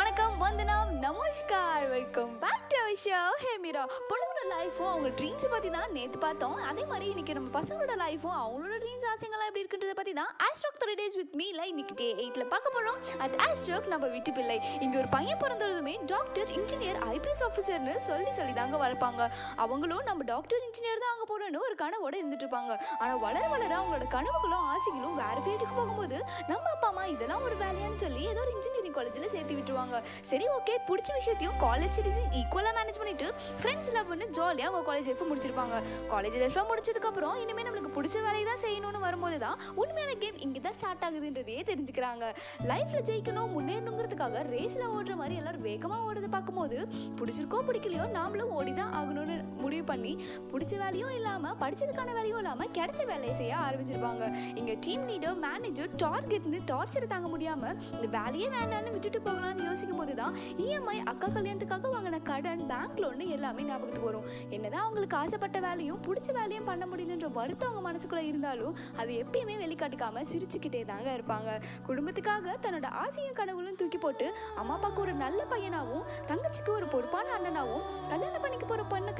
வணக்கம் வந்தனம் நமஸ்கார். Welcome back to our show hey Meera பொண்ணுங்களோட லைஃப்பும் அவங்க ட்ரீம்ஸ் பற்றி தான் நேற்று பார்த்தோம். அதே மாதிரி இன்றைக்கி நம்ம பசங்களோட லைஃப்பும் அவங்களோட ட்ரீம்ஸ் ஆசைங்களாம் எப்படி இருக்குன்றதை பற்றி தான் ஆஸ்ட்ராக் த்ரீ டேஸ் வித் மீல இன்னைக்கு டே எயிட்டில் பார்க்க போகிறோம் அட் ஆஸ்ட்ராக் நம்ம வீட்டு பிள்ளை. இங்கே ஒரு பையன் பிறந்ததுமே டாக்டர் இன்ஜினியர் ஐபிஎஸ் ஆஃபீஸர்னு சொல்லி சொல்லி தாங்க வளர்ப்பாங்க. அவங்களும் நம்ம டாக்டர் இன்ஜினியர் தான் அங்கே போகிறோன்னு ஒரு கனவோடு இருந்துட்டுருப்பாங்க ஆனால் வளர வளர அவங்களோட கனவுகளும் ஆசைகளும் வேறு ஃபீல்டுக்கு போகும்போது நம்ம அப்பா அம்மா இதெல்லாம் ஒரு வேலையான்னு சொல்லி ஏதோ ஒரு இன்ஜினியர் காலேஜில் சேர்த்து விட்டுருவாங்க. சரி ஓகே பிடிச்ச விஷயத்தையும் காலேஜ் ஸ்டடீஸும் ஈக்குவலாக மேனேஜ் பண்ணிவிட்டு ஃப்ரெண்ட்ஸ் லவ் பண்ணி ஜாலியாக அவங்க காலேஜ் லைஃப் முடிச்சிருப்பாங்க. காலேஜ் லைஃப்லாம் முடிச்சதுக்கப்புறம் இனிமேல் நம்மளுக்கு பிடிச்ச வேலையை தான் செய்யணும்னு வரும்போது தான் உண்மையான கேம் இங்கே தான் ஸ்டார்ட் ஆகுதுன்றதையே தெரிஞ்சுக்கிறாங்க. லைஃப்பில் ஜெயிக்கணும் முன்னேறணுங்கிறதுக்காக ரேஸில் ஓடுற மாதிரி எல்லோரும் வேகமாக ஓடுறதை பார்க்கும்போது பிடிச்சிருக்கோ பிடிக்கலையோ நாமளும் ஓடி தான் ஆகணும்னு முடிவு பண்ணி பிடிச்ச வேலையும் இல்லாமல் படிச்சதுக்கான வேலையும் இல்லாமல் கிடைச்ச வேலையை செய்ய ஆரம்பிச்சிருப்பாங்க. இங்கே டீம் லீடர் மேனேஜர் டார்கெட்னு டார்ச்சர் தாங்க முடியாமல் இந்த வேலையே வேண்டாம்னு விட்டுட்டு போகலாம்னு யோசிக்கும் போது தான் இஎம்ஐ அக்கா கல்யாணத்துக்காக வாங்கின கடன் பேங்க் லோன் எல்லாமே ஞாபகத்துக்கு வரும். என்னதான் அவங்களுக்கு ஆசைப்பட்ட வேலையும் பிடிச்ச வேலையும் பண்ண முடியலன்ற வருத்தம் அவங்க மனசுக்குள்ளே இருந்தாலும் அது எப்பயுமே வெளிக்காட்டிக்காம சிரிச்சுக்கிட்டே தாங்க இருப்பாங்க. குடும்பத்துக்காக தன்னோட ஆசையும் கனவுகளும் தூக்கி போட்டு அம்மா அப்பாவுக்கு ஒரு நல்ல பையனாகவும் தங்கச்சிக்கு ஒரு பொறுப்பான அண்ணனாகவும் கல்யாணம்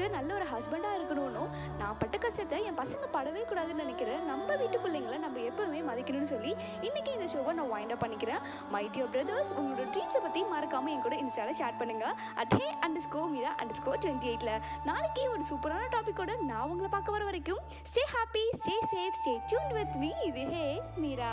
பொண்ணுக்கு நல்ல ஒரு ஹஸ்பண்டாக இருக்கணும்னு நான் பட்ட கஷ்டத்தை என் பசங்க படவே கூடாதுன்னு நினைக்கிறேன். நம்ம வீட்டு பிள்ளைங்களை நம்ம எப்பவுமே மதிக்கணும்னு சொல்லி இன்னைக்கு இந்த ஷோவை நான் வைண்ட் அப் பண்ணிக்கிறேன். மை டியர் பிரதர்ஸ் உங்களோட ட்ரீம்ஸை பற்றி மறக்காமல் என் கூட இன்ஸ்டாவில் ஷேர் பண்ணுங்க. At hey underscore Meera underscore twenty எயிட்டில் நாளைக்கு ஒரு சூப்பரான டாப்பிக்கோட நான் உங்களை பார்க்க வர வரைக்கும் stay happy stay safe stay tune with me இது ஹே மீரா